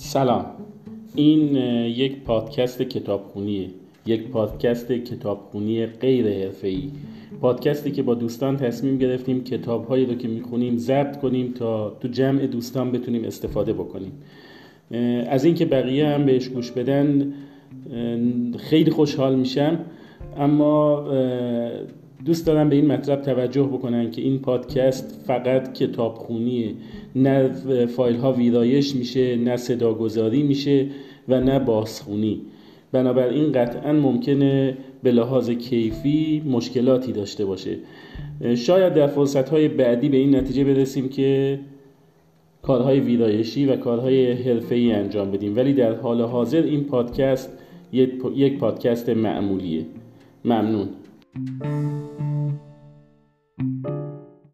سلام. این یک پادکست کتابخونیه. یک پادکست کتابخونی غیر حرفه‌ای. پادکستی که با دوستان تصمیم گرفتیم کتابهایی رو که می‌خونیم ضبط کنیم تا تو جمع دوستان بتونیم استفاده بکنیم. از اینکه بقیه هم بهش گوش بدن خیلی خوشحال میشم. اما دوست دارم به این مطلب توجه بکنن که این پادکست فقط کتابخونیه. نه فایل ها ویرایش میشه نه صداگذاری میشه و نه بازخونی. بنابراین قطعا ممکنه به لحاظ کیفی مشکلاتی داشته باشه. شاید در فرصت های بعدی به این نتیجه برسیم که کارهای ویرایشی و کارهای حرفه‌ای انجام بدیم. ولی در حال حاضر این پادکست یک پادکست معمولیه. ممنون.